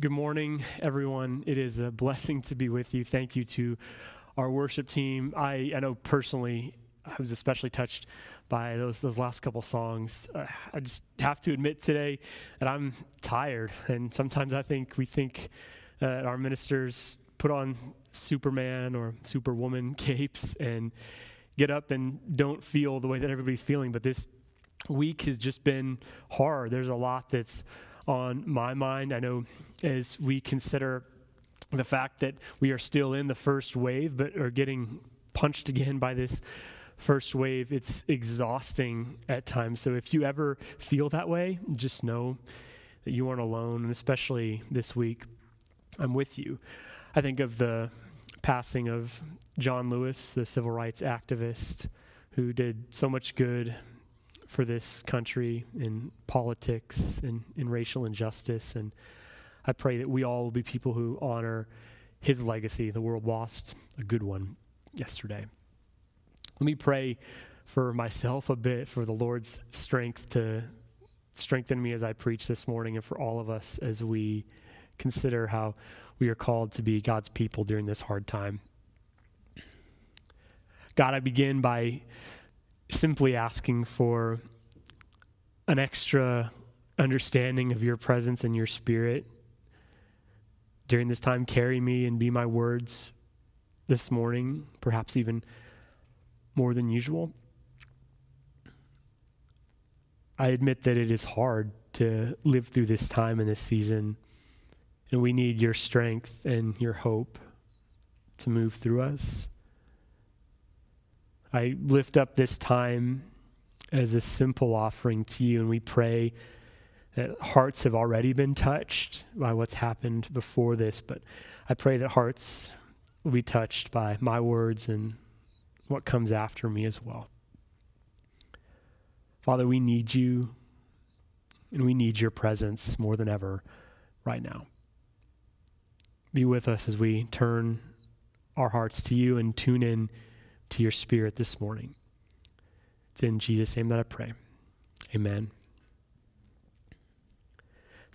Good morning, everyone. It is a blessing to be with you. Thank you to our worship team. I, I know personally, I was especially touched by those those last couple songs. Uh, I just have to admit today that I'm tired, and sometimes I think we think that our ministers put on Superman or Superwoman capes and get up and don't feel the way that everybody's feeling. But this week has just been hard. There's a lot that's on my mind. I know as we consider the fact that we are still in the first wave, but are getting punched again by this first wave, it's exhausting at times. So if you ever feel that way, just know that you aren't alone, and especially this week, I'm with you. I think of the passing of John Lewis, the civil rights activist who did so much good for this country in politics and in racial injustice. And I pray that we all will be people who honor his legacy. The world lost a good one yesterday. Let me pray for myself a bit, for the Lord's strength to strengthen me as I preach this morning, and for all of us as we consider how we are called to be God's people during this hard time. God, I begin by simply asking for an extra understanding of your presence and your spirit during this time. Carry me and be my words this morning, perhaps even more than usual. I admit that it is hard to live through this time and this season, and we need your strength and your hope to move through us. I lift up this time as a simple offering to you, and we pray that hearts have already been touched by what's happened before this, but I pray that hearts will be touched by my words and what comes after me as well. Father, we need you, and we need your presence more than ever right now. Be with us as we turn our hearts to you and tune in to your spirit this morning. It's in Jesus' name that I pray. Amen.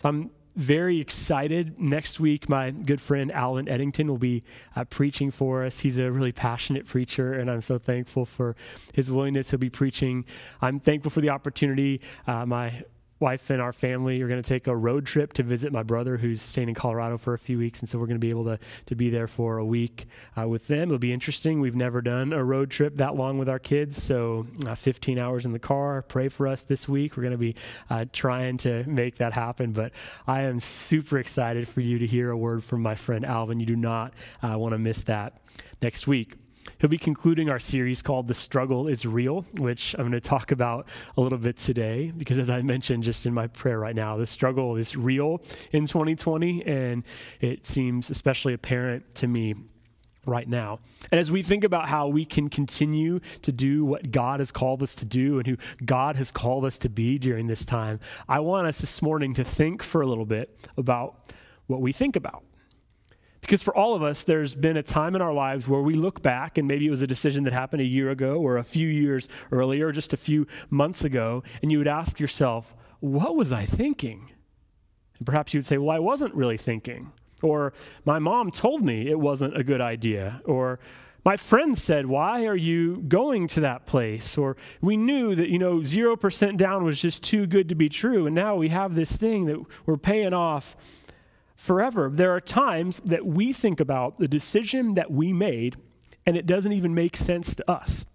So I'm very excited. Next week, my good friend Alan Eddington will be uh, preaching for us. He's a really passionate preacher, and I'm so thankful for his willingness to be preaching. I'm thankful for the opportunity. Uh, my wife and our family are going to take a road trip to visit my brother who's staying in Colorado for a few weeks. And so we're going to be able to, to be there for a week uh, with them. It'll be interesting. We've never done a road trip that long with our kids. So uh, 15 hours in the car. Pray for us this week. We're going to be uh, trying to make that happen. But I am super excited for you to hear a word from my friend Alvin. You do not uh, want to miss that next week. He'll be concluding our series called The Struggle is Real, which I'm going to talk about a little bit today because, as I mentioned just in my prayer right now, the struggle is real in 2020, and it seems especially apparent to me right now. And as we think about how we can continue to do what God has called us to do and who God has called us to be during this time, I want us this morning to think for a little bit about what we think about. Because for all of us, there's been a time in our lives where we look back, and maybe it was a decision that happened a year ago or a few years earlier, or just a few months ago, and you would ask yourself, What was I thinking? And perhaps you'd say, Well, I wasn't really thinking. Or, My mom told me it wasn't a good idea. Or, my friend said, Why are you going to that place? Or we knew that, you know, 0% down was just too good to be true. And now we have this thing that we're paying off forever. There are times that we think about the decision that we made and it doesn't even make sense to us.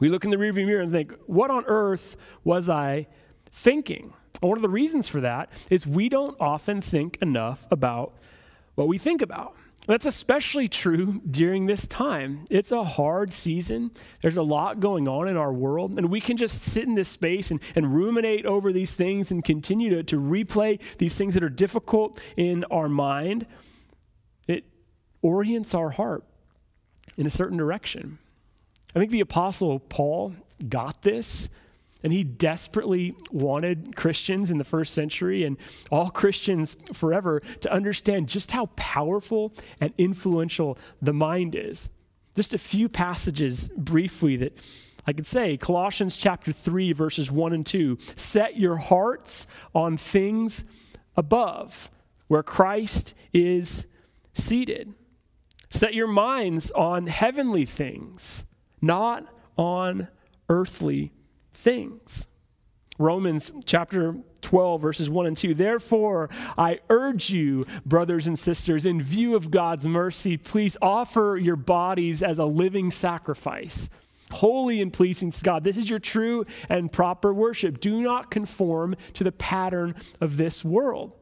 We look in the rearview mirror and think, what on earth was I thinking? One of the reasons for that is we don't often think enough about what we think about. That's especially true during this time. It's a hard season. There's a lot going on in our world, and we can just sit in this space and, and ruminate over these things and continue to, to replay these things that are difficult in our mind. It orients our heart in a certain direction. I think the Apostle Paul got this and he desperately wanted Christians in the first century and all Christians forever to understand just how powerful and influential the mind is. Just a few passages briefly that I could say Colossians chapter 3, verses 1 and 2. Set your hearts on things above where Christ is seated. Set your minds on heavenly things, not on earthly things. Romans chapter 12, verses 1 and 2. Therefore, I urge you, brothers and sisters, in view of God's mercy, please offer your bodies as a living sacrifice, holy and pleasing to God. This is your true and proper worship. Do not conform to the pattern of this world.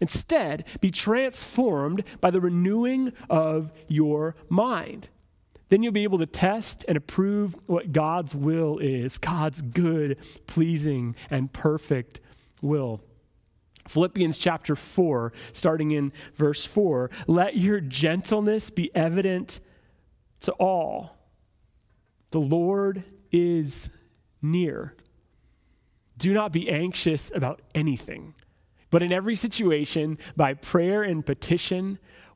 Instead, be transformed by the renewing of your mind. Then you'll be able to test and approve what God's will is God's good, pleasing, and perfect will. Philippians chapter 4, starting in verse 4 let your gentleness be evident to all. The Lord is near. Do not be anxious about anything, but in every situation, by prayer and petition,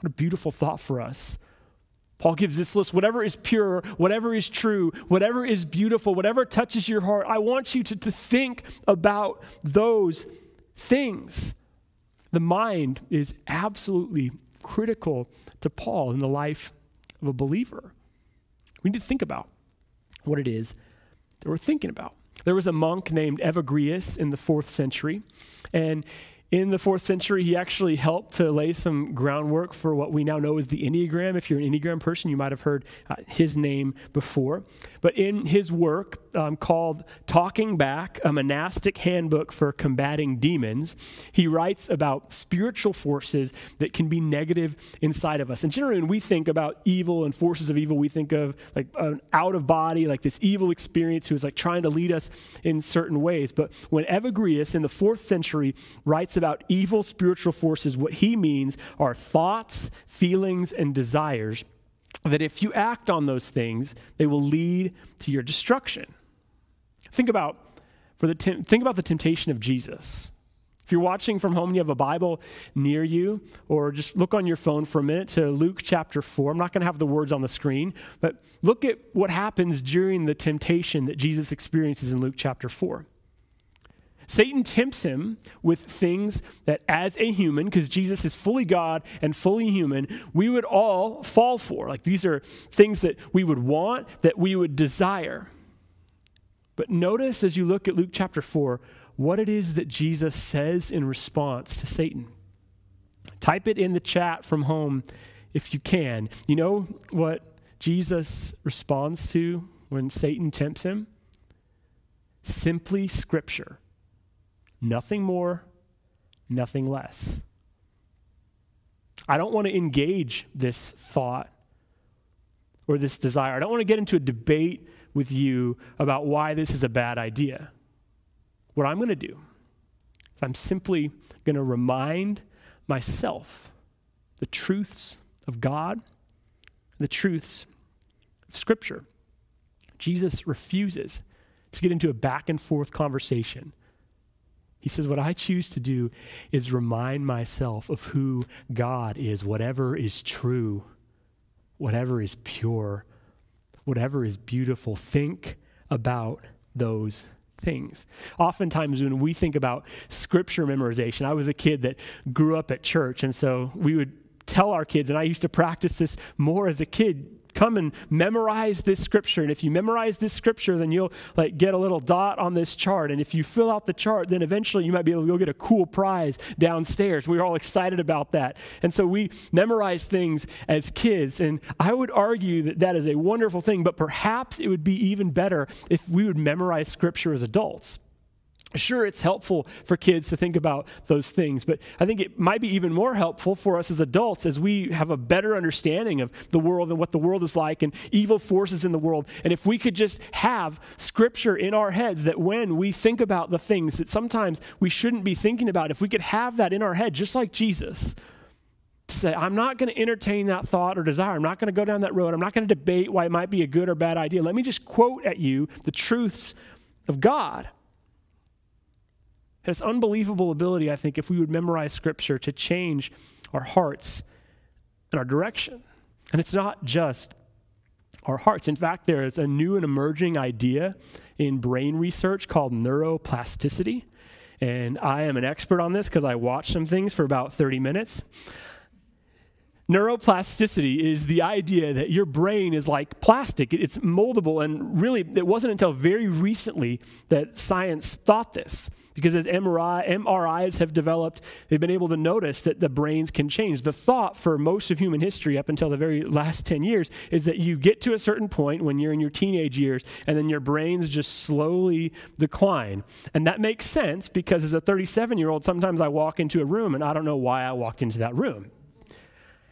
What a beautiful thought for us. Paul gives this list whatever is pure, whatever is true, whatever is beautiful, whatever touches your heart. I want you to, to think about those things. The mind is absolutely critical to Paul in the life of a believer. We need to think about what it is that we're thinking about. There was a monk named Evagrius in the fourth century, and in the fourth century, he actually helped to lay some groundwork for what we now know as the Enneagram. If you're an Enneagram person, you might have heard uh, his name before. But in his work um, called Talking Back, a monastic handbook for combating demons, he writes about spiritual forces that can be negative inside of us. And generally, when we think about evil and forces of evil, we think of like an out of body, like this evil experience who is like trying to lead us in certain ways. But when Evagrius in the fourth century writes about evil spiritual forces, what he means are thoughts, feelings, and desires that if you act on those things, they will lead to your destruction. Think about for the think about the temptation of Jesus. If you're watching from home and you have a Bible near you, or just look on your phone for a minute to Luke chapter 4. I'm not going to have the words on the screen, but look at what happens during the temptation that Jesus experiences in Luke chapter 4. Satan tempts him with things that, as a human, because Jesus is fully God and fully human, we would all fall for. Like these are things that we would want, that we would desire. But notice as you look at Luke chapter 4, what it is that Jesus says in response to Satan. Type it in the chat from home if you can. You know what Jesus responds to when Satan tempts him? Simply Scripture. Nothing more, nothing less. I don't want to engage this thought or this desire. I don't want to get into a debate with you about why this is a bad idea. What I'm going to do is I'm simply going to remind myself the truths of God, the truths of Scripture. Jesus refuses to get into a back and forth conversation he says, What I choose to do is remind myself of who God is, whatever is true, whatever is pure, whatever is beautiful. Think about those things. Oftentimes, when we think about scripture memorization, I was a kid that grew up at church, and so we would tell our kids, and I used to practice this more as a kid come and memorize this scripture. And if you memorize this scripture then you'll like get a little dot on this chart. And if you fill out the chart then eventually you might be able to go get a cool prize downstairs. We were all excited about that. And so we memorize things as kids. And i would argue that that is a wonderful thing but perhaps it would be even better if we would memorize scripture as adults Sure, it's helpful for kids to think about those things, but I think it might be even more helpful for us as adults as we have a better understanding of the world and what the world is like and evil forces in the world. And if we could just have scripture in our heads that when we think about the things that sometimes we shouldn't be thinking about, if we could have that in our head, just like Jesus, to say, I'm not going to entertain that thought or desire. I'm not going to go down that road. I'm not going to debate why it might be a good or bad idea. Let me just quote at you the truths of God has unbelievable ability, I think, if we would memorize Scripture to change our hearts and our direction. And it's not just our hearts. In fact, there is a new and emerging idea in brain research called neuroplasticity. And I am an expert on this because I watched some things for about 30 minutes. Neuroplasticity is the idea that your brain is like plastic, it's moldable. And really, it wasn't until very recently that science thought this. Because as MRI, MRIs have developed, they've been able to notice that the brains can change. The thought for most of human history up until the very last 10 years is that you get to a certain point when you're in your teenage years and then your brains just slowly decline. And that makes sense because as a 37 year old, sometimes I walk into a room and I don't know why I walked into that room.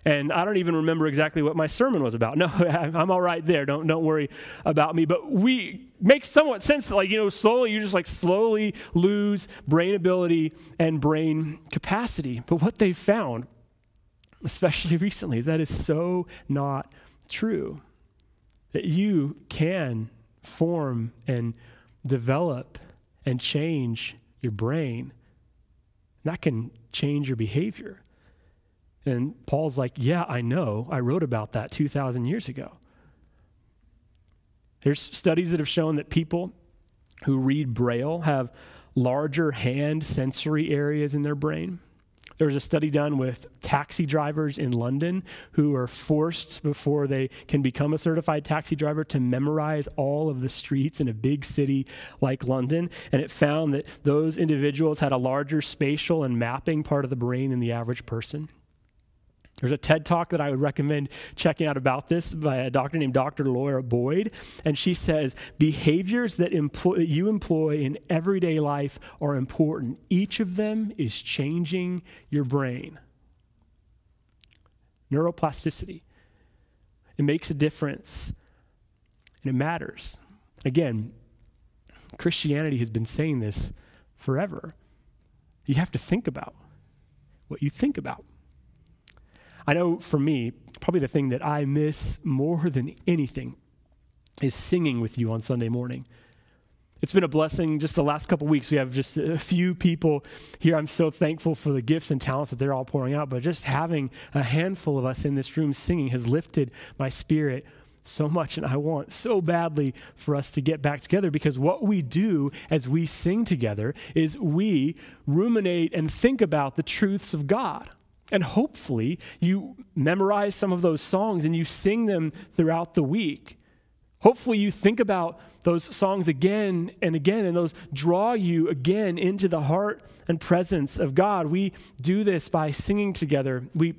And I don't even remember exactly what my sermon was about. No, I'm all right there. Don't, don't worry about me. But we make somewhat sense like, you know, slowly, you just like slowly lose brain ability and brain capacity. But what they found, especially recently, is that is so not true. That you can form and develop and change your brain. That can change your behavior. And Paul's like, Yeah, I know. I wrote about that 2,000 years ago. There's studies that have shown that people who read Braille have larger hand sensory areas in their brain. There was a study done with taxi drivers in London who are forced before they can become a certified taxi driver to memorize all of the streets in a big city like London. And it found that those individuals had a larger spatial and mapping part of the brain than the average person. There's a TED talk that I would recommend checking out about this by a doctor named Dr. Lara Boyd. And she says behaviors that, employ, that you employ in everyday life are important. Each of them is changing your brain. Neuroplasticity. It makes a difference and it matters. Again, Christianity has been saying this forever. You have to think about what you think about. I know for me, probably the thing that I miss more than anything is singing with you on Sunday morning. It's been a blessing just the last couple weeks. We have just a few people here. I'm so thankful for the gifts and talents that they're all pouring out, but just having a handful of us in this room singing has lifted my spirit so much. And I want so badly for us to get back together because what we do as we sing together is we ruminate and think about the truths of God. And hopefully, you memorize some of those songs and you sing them throughout the week. Hopefully, you think about those songs again and again, and those draw you again into the heart and presence of God. We do this by singing together. We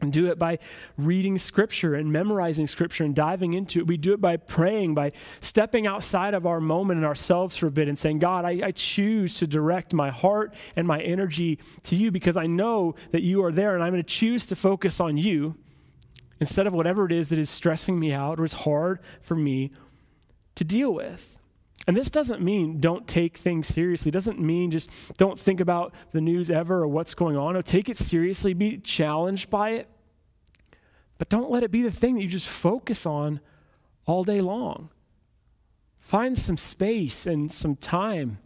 and do it by reading scripture and memorizing scripture and diving into it. We do it by praying, by stepping outside of our moment and ourselves for a bit and saying, God, I, I, choose to direct my heart and my energy to you because I know that you are there and I'm going to choose to focus on you instead of whatever it is that is stressing me out or is hard for me to deal with. And this doesn't mean don't take things seriously. It doesn't mean just don't think about the news ever or what's going on. No, take it seriously, be challenged by it. But don't let it be the thing that you just focus on all day long. Find some space and some time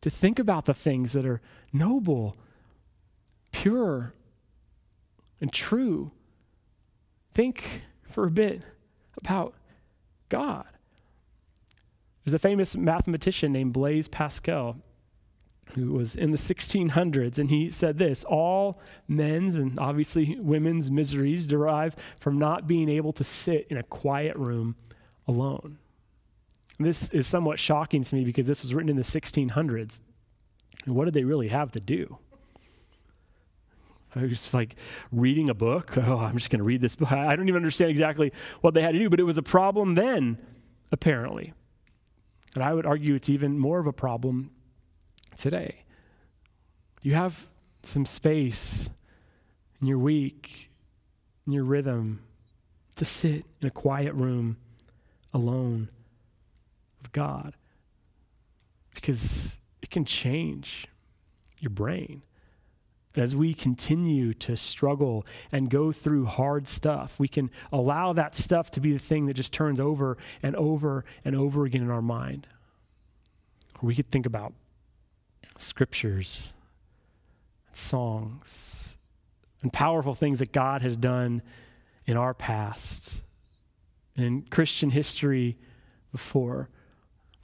to think about the things that are noble, pure, and true. Think for a bit about God. There's a famous mathematician named Blaise Pascal who was in the 1600s, and he said this All men's and obviously women's miseries derive from not being able to sit in a quiet room alone. This is somewhat shocking to me because this was written in the 1600s. And what did they really have to do? I was like reading a book. Oh, I'm just going to read this book. I don't even understand exactly what they had to do, but it was a problem then, apparently. And I would argue it's even more of a problem today. You have some space in your week, in your rhythm, to sit in a quiet room alone with God. Because it can change your brain. As we continue to struggle and go through hard stuff, we can allow that stuff to be the thing that just turns over and over and over again in our mind. Or we could think about scriptures, songs, and powerful things that God has done in our past and in Christian history before.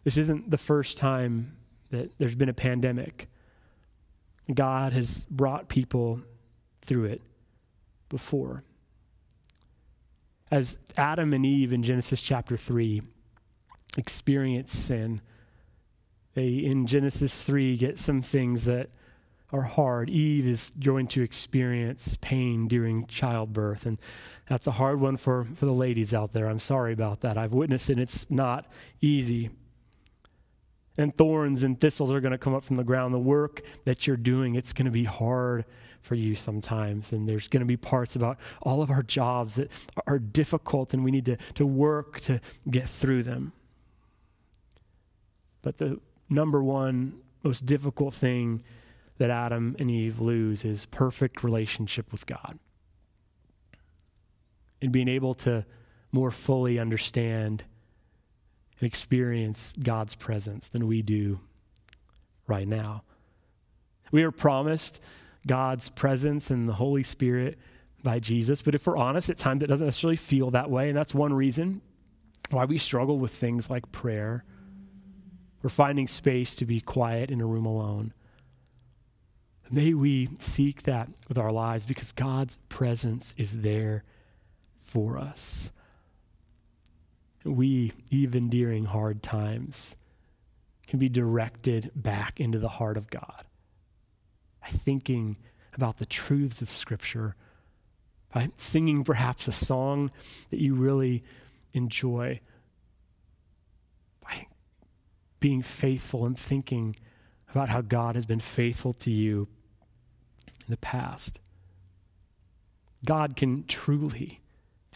This isn't the first time that there's been a pandemic. God has brought people through it before. As Adam and Eve in Genesis chapter 3 experience sin, they, in Genesis 3, get some things that are hard. Eve is going to experience pain during childbirth, and that's a hard one for, for the ladies out there. I'm sorry about that. I've witnessed it, it's not easy. And thorns and thistles are going to come up from the ground. The work that you're doing, it's going to be hard for you sometimes. And there's going to be parts about all of our jobs that are difficult, and we need to, to work to get through them. But the number one most difficult thing that Adam and Eve lose is perfect relationship with God. And being able to more fully understand and experience God's presence than we do right now. We are promised God's presence and the Holy Spirit by Jesus, but if we're honest, at times it doesn't necessarily feel that way, and that's one reason why we struggle with things like prayer. We're finding space to be quiet in a room alone. May we seek that with our lives because God's presence is there for us. We, even during hard times, can be directed back into the heart of God by thinking about the truths of Scripture, by singing perhaps a song that you really enjoy, by being faithful and thinking about how God has been faithful to you in the past. God can truly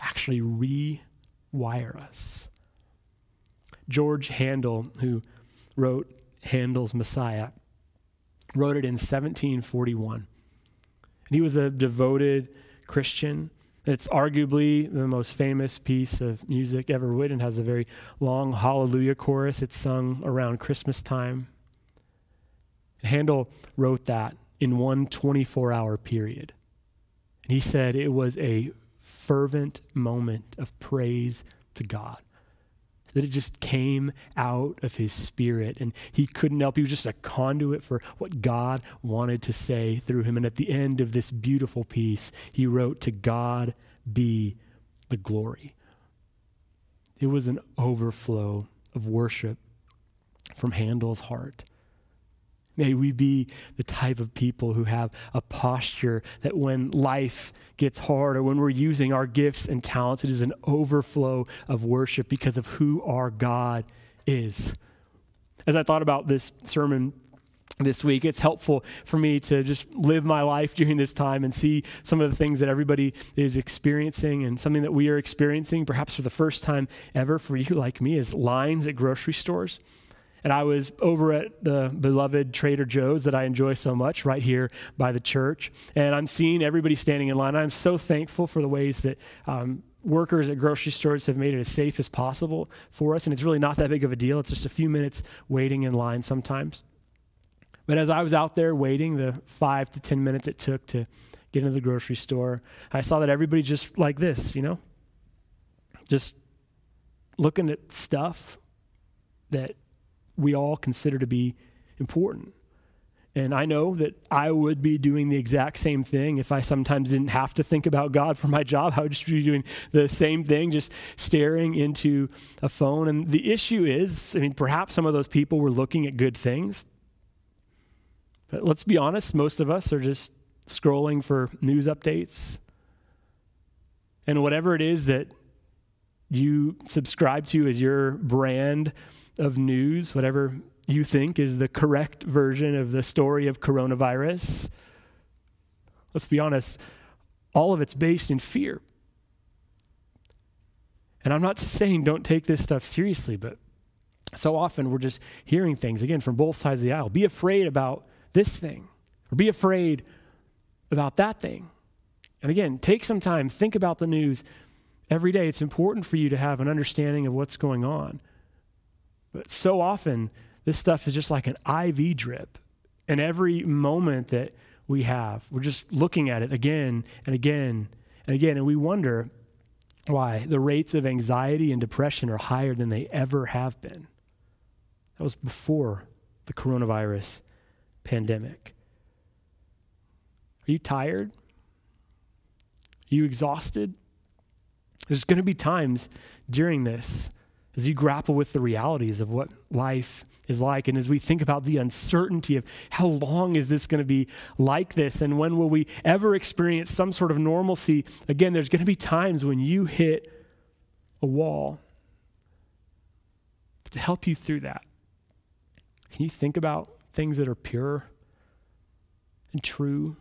actually rewire us. George Handel, who wrote Handel's Messiah, wrote it in 1741. And he was a devoted Christian. It's arguably the most famous piece of music ever written. It has a very long hallelujah chorus. It's sung around Christmas time. Handel wrote that in one 24 hour period. And he said it was a fervent moment of praise to God. That it just came out of his spirit and he couldn't help. He was just a conduit for what God wanted to say through him. And at the end of this beautiful piece, he wrote, To God be the glory. It was an overflow of worship from Handel's heart. May we be the type of people who have a posture that when life gets hard or when we're using our gifts and talents, it is an overflow of worship because of who our God is. As I thought about this sermon this week, it's helpful for me to just live my life during this time and see some of the things that everybody is experiencing and something that we are experiencing, perhaps for the first time ever for you, like me, is lines at grocery stores. And I was over at the beloved Trader Joe's that I enjoy so much right here by the church. And I'm seeing everybody standing in line. I'm so thankful for the ways that um, workers at grocery stores have made it as safe as possible for us. And it's really not that big of a deal. It's just a few minutes waiting in line sometimes. But as I was out there waiting the five to 10 minutes it took to get into the grocery store, I saw that everybody just like this, you know, just looking at stuff that we all consider to be important. And I know that I would be doing the exact same thing if I sometimes didn't have to think about God for my job. I would just be doing the same thing, just staring into a phone. And the issue is, I mean, perhaps some of those people were looking at good things. But let's be honest, most of us are just scrolling for news updates. And whatever it is that you subscribe to as your brand of news, whatever you think is the correct version of the story of coronavirus. Let's be honest, all of it's based in fear. And I'm not saying don't take this stuff seriously, but so often we're just hearing things, again, from both sides of the aisle. Be afraid about this thing, or be afraid about that thing. And again, take some time, think about the news every day. It's important for you to have an understanding of what's going on. But so often, this stuff is just like an IV drip. And every moment that we have, we're just looking at it again and again and again. And we wonder why the rates of anxiety and depression are higher than they ever have been. That was before the coronavirus pandemic. Are you tired? Are you exhausted? There's going to be times during this as you grapple with the realities of what life is like and as we think about the uncertainty of how long is this going to be like this and when will we ever experience some sort of normalcy again there's going to be times when you hit a wall but to help you through that can you think about things that are pure and true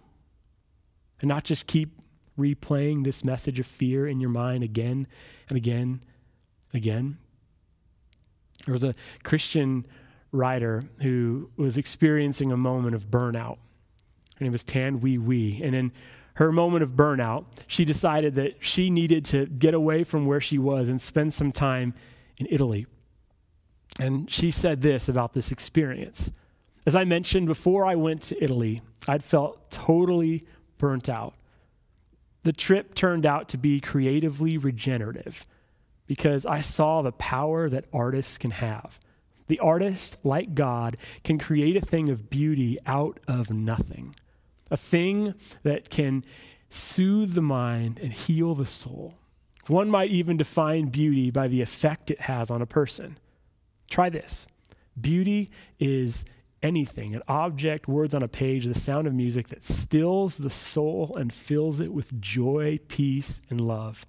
and not just keep replaying this message of fear in your mind again and again and again? There was a Christian writer who was experiencing a moment of burnout. Her name was Tan Wee Wee. And in her moment of burnout, she decided that she needed to get away from where she was and spend some time in Italy. And she said this about this experience. As I mentioned, before I went to Italy, I'd felt totally burnt out. The trip turned out to be creatively regenerative because I saw the power that artists can have. The artist, like God, can create a thing of beauty out of nothing, a thing that can soothe the mind and heal the soul. One might even define beauty by the effect it has on a person. Try this beauty is anything, an object, words on a page, the sound of music that stills the soul and fills it with joy, peace, and love.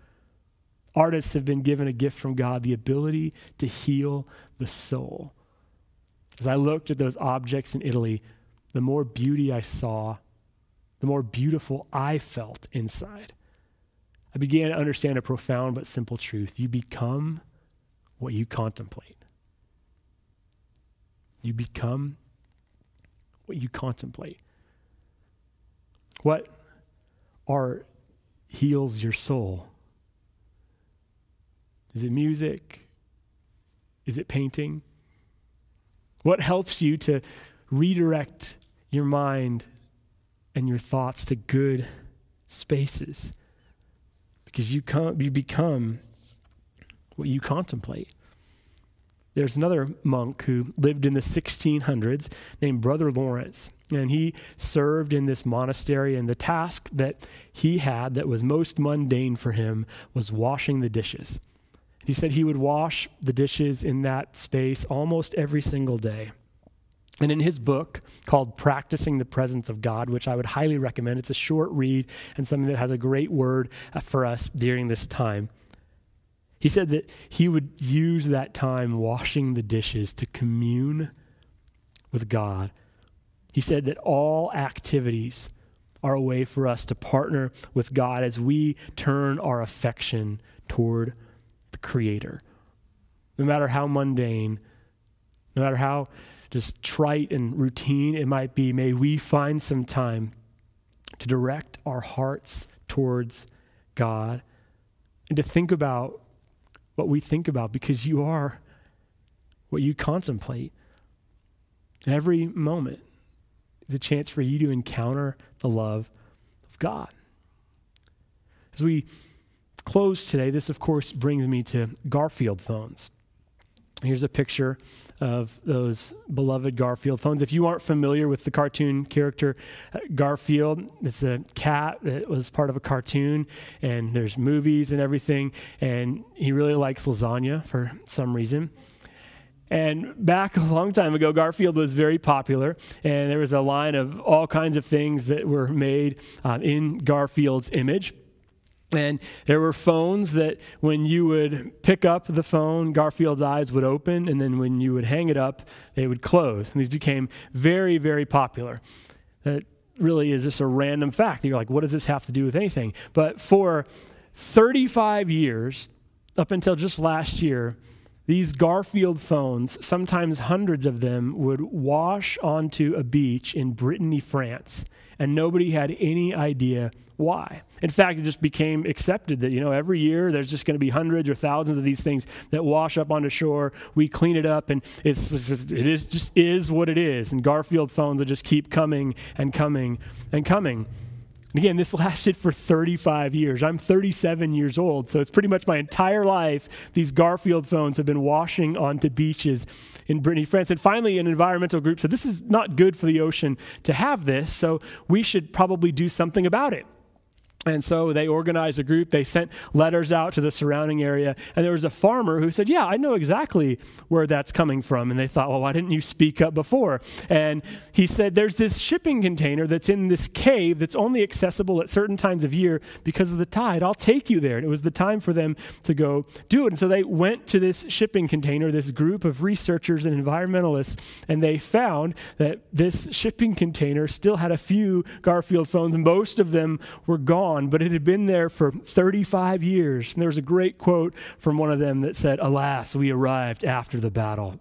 Artists have been given a gift from God, the ability to heal the soul. As I looked at those objects in Italy, the more beauty I saw, the more beautiful I felt inside. I began to understand a profound but simple truth. You become what you contemplate. You become what you contemplate. What art heals your soul? Is it music? Is it painting? What helps you to redirect your mind and your thoughts to good spaces? Because you, come, you become what you contemplate. There's another monk who lived in the 1600s named Brother Lawrence, and he served in this monastery. And the task that he had that was most mundane for him was washing the dishes. He said he would wash the dishes in that space almost every single day. And in his book called Practicing the Presence of God, which I would highly recommend, it's a short read and something that has a great word for us during this time. He said that he would use that time washing the dishes to commune with God. He said that all activities are a way for us to partner with God as we turn our affection toward the Creator. No matter how mundane, no matter how just trite and routine it might be, may we find some time to direct our hearts towards God and to think about what we think about because you are what you contemplate. And every moment is a chance for you to encounter the love of God. As we close today, this of course brings me to Garfield phones. Here's a picture of those beloved Garfield phones. If you aren't familiar with the cartoon character uh, Garfield, it's a cat that was part of a cartoon, and there's movies and everything, and he really likes lasagna for some reason. And back a long time ago, Garfield was very popular, and there was a line of all kinds of things that were made uh, in Garfield's image. And there were phones that when you would pick up the phone, Garfield's eyes would open, and then when you would hang it up, they would close. And these became very, very popular. That really is just a random fact. You're like, what does this have to do with anything? But for 35 years, up until just last year, these Garfield phones, sometimes hundreds of them, would wash onto a beach in Brittany, France, and nobody had any idea why. In fact, it just became accepted that, you know, every year there's just going to be hundreds or thousands of these things that wash up onto shore. We clean it up, and it's, it is just is what it is. And Garfield phones will just keep coming and coming and coming. Again, this lasted for 35 years. I'm 37 years old, so it's pretty much my entire life. These Garfield phones have been washing onto beaches in Brittany, France. And finally, an environmental group said, This is not good for the ocean to have this, so we should probably do something about it. And so they organized a group. They sent letters out to the surrounding area. And there was a farmer who said, Yeah, I know exactly where that's coming from. And they thought, Well, why didn't you speak up before? And he said, There's this shipping container that's in this cave that's only accessible at certain times of year because of the tide. I'll take you there. And it was the time for them to go do it. And so they went to this shipping container, this group of researchers and environmentalists, and they found that this shipping container still had a few Garfield phones. Most of them were gone gone, but it had been there for 35 years. And there was a great quote from one of them that said, Alas, we arrived after the battle.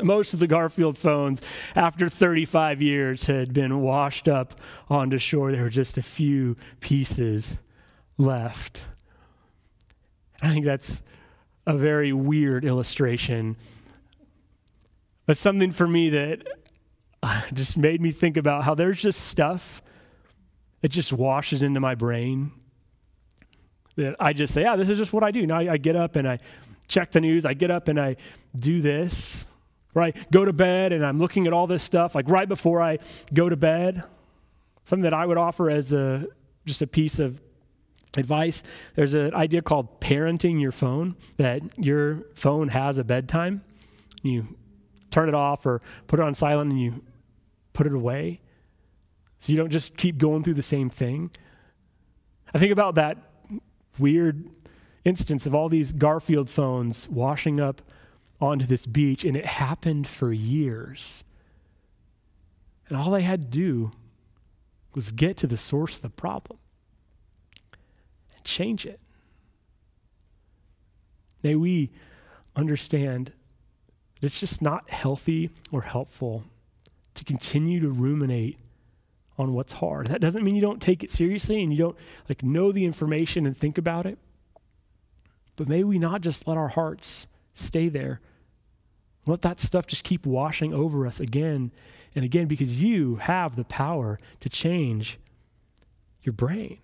Most of the Garfield phones, after 35 years, had been washed up onto shore. There were just a few pieces left. I think that's a very weird illustration, but something for me that just made me think about how there's just stuff it just washes into my brain. That I just say, yeah, this is just what I do. Now I, I get up and I check the news. I get up and I do this. Right? Go to bed and I'm looking at all this stuff like right before I go to bed. Something that I would offer as a just a piece of advice. There's an idea called parenting your phone, that your phone has a bedtime. You turn it off or put it on silent and you put it away. So you don't just keep going through the same thing. I think about that weird instance of all these Garfield phones washing up onto this beach, and it happened for years. And all they had to do was get to the source of the problem and change it. May we understand that it's just not healthy or helpful to continue to ruminate on what's hard. That doesn't mean you don't take it seriously and you don't like know the information and think about it. But may we not just let our hearts stay there. Let that stuff just keep washing over us again and again because you have the power to change your brain.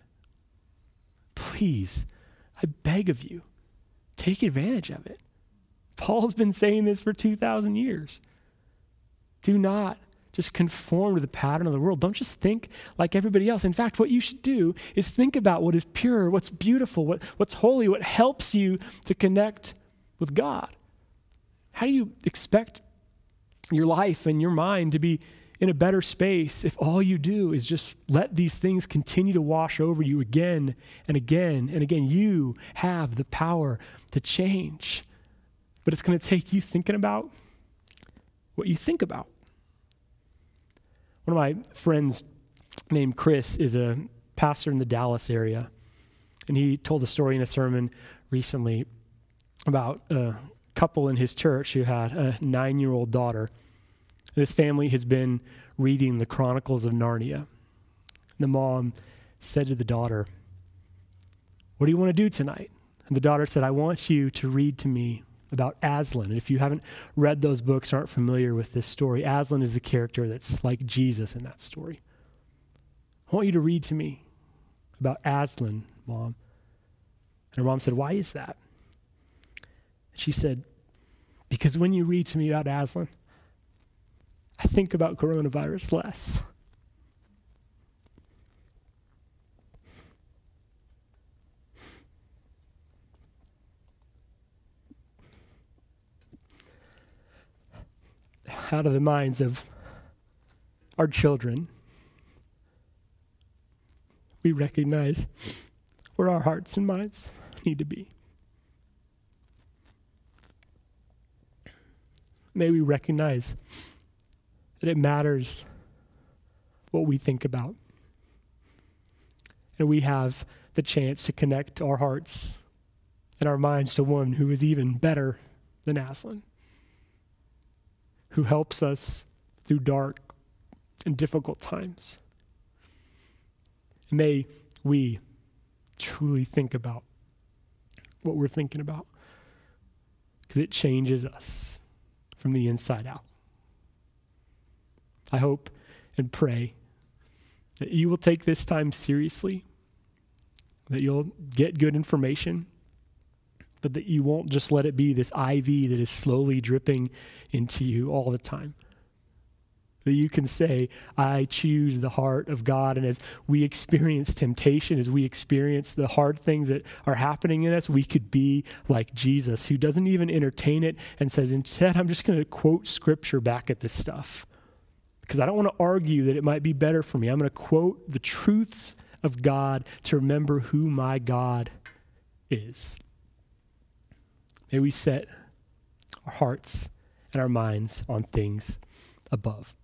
Please, I beg of you, take advantage of it. Paul's been saying this for 2,000 years. Do not just conform to the pattern of the world. Don't just think like everybody else. In fact, what you should do is think about what is pure, what's beautiful, what, what's holy, what helps you to connect with God. How do you expect your life and your mind to be in a better space if all you do is just let these things continue to wash over you again and again and again? You have the power to change, but it's going to take you thinking about what you think about. One of my friends named Chris is a pastor in the Dallas area. And he told a story in a sermon recently about a couple in his church who had a nine year old daughter. This family has been reading the Chronicles of Narnia. The mom said to the daughter, What do you want to do tonight? And the daughter said, I want you to read to me about Aslan. And if you haven't read those books, aren't familiar with this story, Aslan is the character that's like Jesus in that story. I want you to read to me about Aslan, mom. And her mom said, Why is that? She said, Because when you read to me about Aslan, I think about coronavirus less. Out of the minds of our children. We recognize where our hearts and minds need to be. May we recognize that it matters what we think about. And we have the chance to connect our hearts and our minds to one who is even better than Aslan, who helps us through dark and difficult times. May we truly think about what we're thinking about because it changes us from the inside out. I hope and pray that you will take this time seriously, that you'll get good information, but that you won't just let it be this IV that is slowly dripping into you all the time. That you can say, I choose the heart of God. And as we experience temptation, as we experience the hard things that are happening in us, we could be like Jesus, who doesn't even entertain it and says, Instead, I'm just going to quote scripture back at this stuff because I don't want to argue that it might be better for me. I'm going to quote the truths of God to remember who my God is. May we set our hearts and our minds on things above.